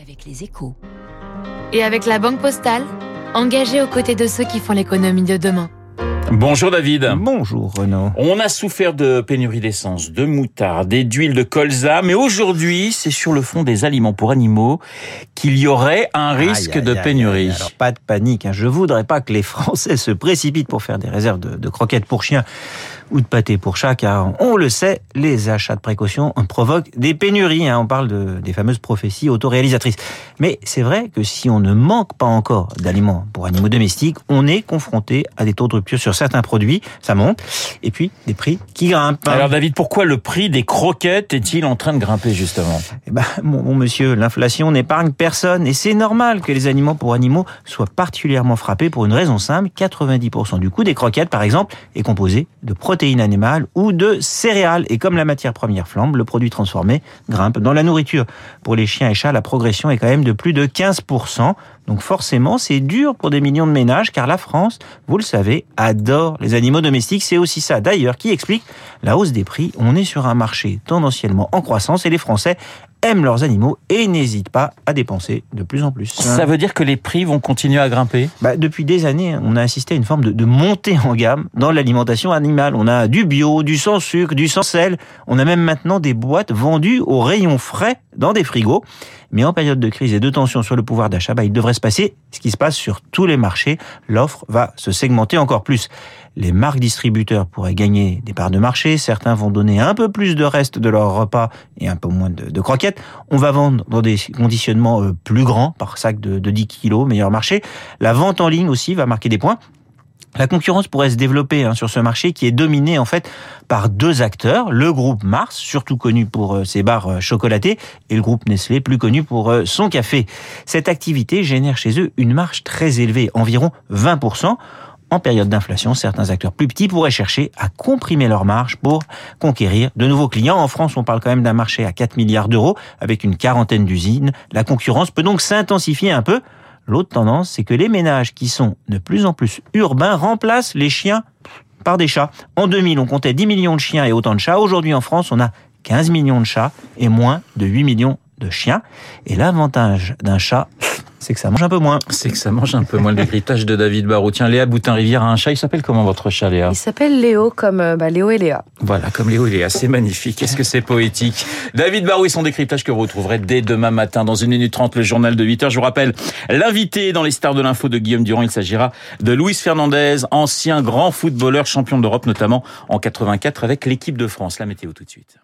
avec les échos. Et avec la Banque Postale, engagée aux côtés de ceux qui font l'économie de demain. Bonjour David. Bonjour Renaud. On a souffert de pénurie d'essence, de moutarde et d'huile de colza, mais aujourd'hui, c'est sur le fond des aliments pour animaux qu'il y aurait un risque Aïe, de aïe, pénurie. aïe. Alors pas de panique, hein. je voudrais pas que les Français se précipitent pour faire des réserves de, de croquettes pour chiens ou de pâté pour chat, car on le sait, les achats de précaution provoquent des pénuries. hein. On parle de, des fameuses prophéties autoréalisatrices. Mais c'est vrai que si on ne manque pas encore d'aliments pour animaux domestiques, on est confronté à des taux de rupture sur certains produits, ça monte, et puis des prix qui grimpent. Alors David, pourquoi le prix des croquettes est-il en train de grimper justement? Eh ben, mon, mon monsieur, l'inflation n'épargne personne et c'est normal que les aliments pour animaux soient particulièrement frappés pour une raison simple. 90% du coût des croquettes, par exemple, est composé de protéines animales ou de céréales. Et comme la matière première flambe, le produit transformé grimpe dans la nourriture. Pour les chiens et chats, la progression est quand même de plus de 15%. Donc forcément, c'est dur pour des millions de ménages car la France, vous le savez, adore les animaux domestiques. C'est aussi ça d'ailleurs qui explique la hausse des prix. On est sur un marché tendanciellement en croissance et les Français aiment leurs animaux et n'hésitent pas à dépenser de plus en plus. Ça veut dire que les prix vont continuer à grimper? Bah, depuis des années, on a assisté à une forme de, de montée en gamme dans l'alimentation animale. On a du bio, du sans sucre, du sans sel. On a même maintenant des boîtes vendues au rayon frais dans des frigos. Mais en période de crise et de tension sur le pouvoir d'achat, bah, il devrait se passer ce qui se passe sur tous les marchés. L'offre va se segmenter encore plus. Les marques distributeurs pourraient gagner des parts de marché. Certains vont donner un peu plus de reste de leur repas et un peu moins de, croquettes. On va vendre dans des conditionnements euh, plus grands, par sac de, de 10 kilos, meilleur marché. La vente en ligne aussi va marquer des points. La concurrence pourrait se développer hein, sur ce marché qui est dominé en fait par deux acteurs, le groupe Mars, surtout connu pour euh, ses barres euh, chocolatées, et le groupe Nestlé, plus connu pour euh, son café. Cette activité génère chez eux une marge très élevée, environ 20%. En période d'inflation, certains acteurs plus petits pourraient chercher à comprimer leur marge pour conquérir de nouveaux clients. En France, on parle quand même d'un marché à 4 milliards d'euros avec une quarantaine d'usines. La concurrence peut donc s'intensifier un peu. L'autre tendance, c'est que les ménages qui sont de plus en plus urbains remplacent les chiens par des chats. En 2000, on comptait 10 millions de chiens et autant de chats. Aujourd'hui, en France, on a 15 millions de chats et moins de 8 millions de chiens. Et l'avantage d'un chat, c'est que ça mange un peu moins. C'est que ça mange un peu moins le décryptage de David Barraud. Tiens, Léa Boutin-Rivière a un chat. Il s'appelle comment votre chat, Léa? Il s'appelle Léo, comme euh, bah, Léo et Léa. Voilà, comme Léo et Léa, c'est magnifique. Qu'est-ce que c'est poétique? David Barou et son décryptage que vous retrouverez dès demain matin dans une minute trente, le journal de 8 heures. Je vous rappelle, l'invité dans les stars de l'info de Guillaume Durand, il s'agira de Luis Fernandez, ancien grand footballeur, champion d'Europe, notamment en 84 avec l'équipe de France. La météo tout de suite.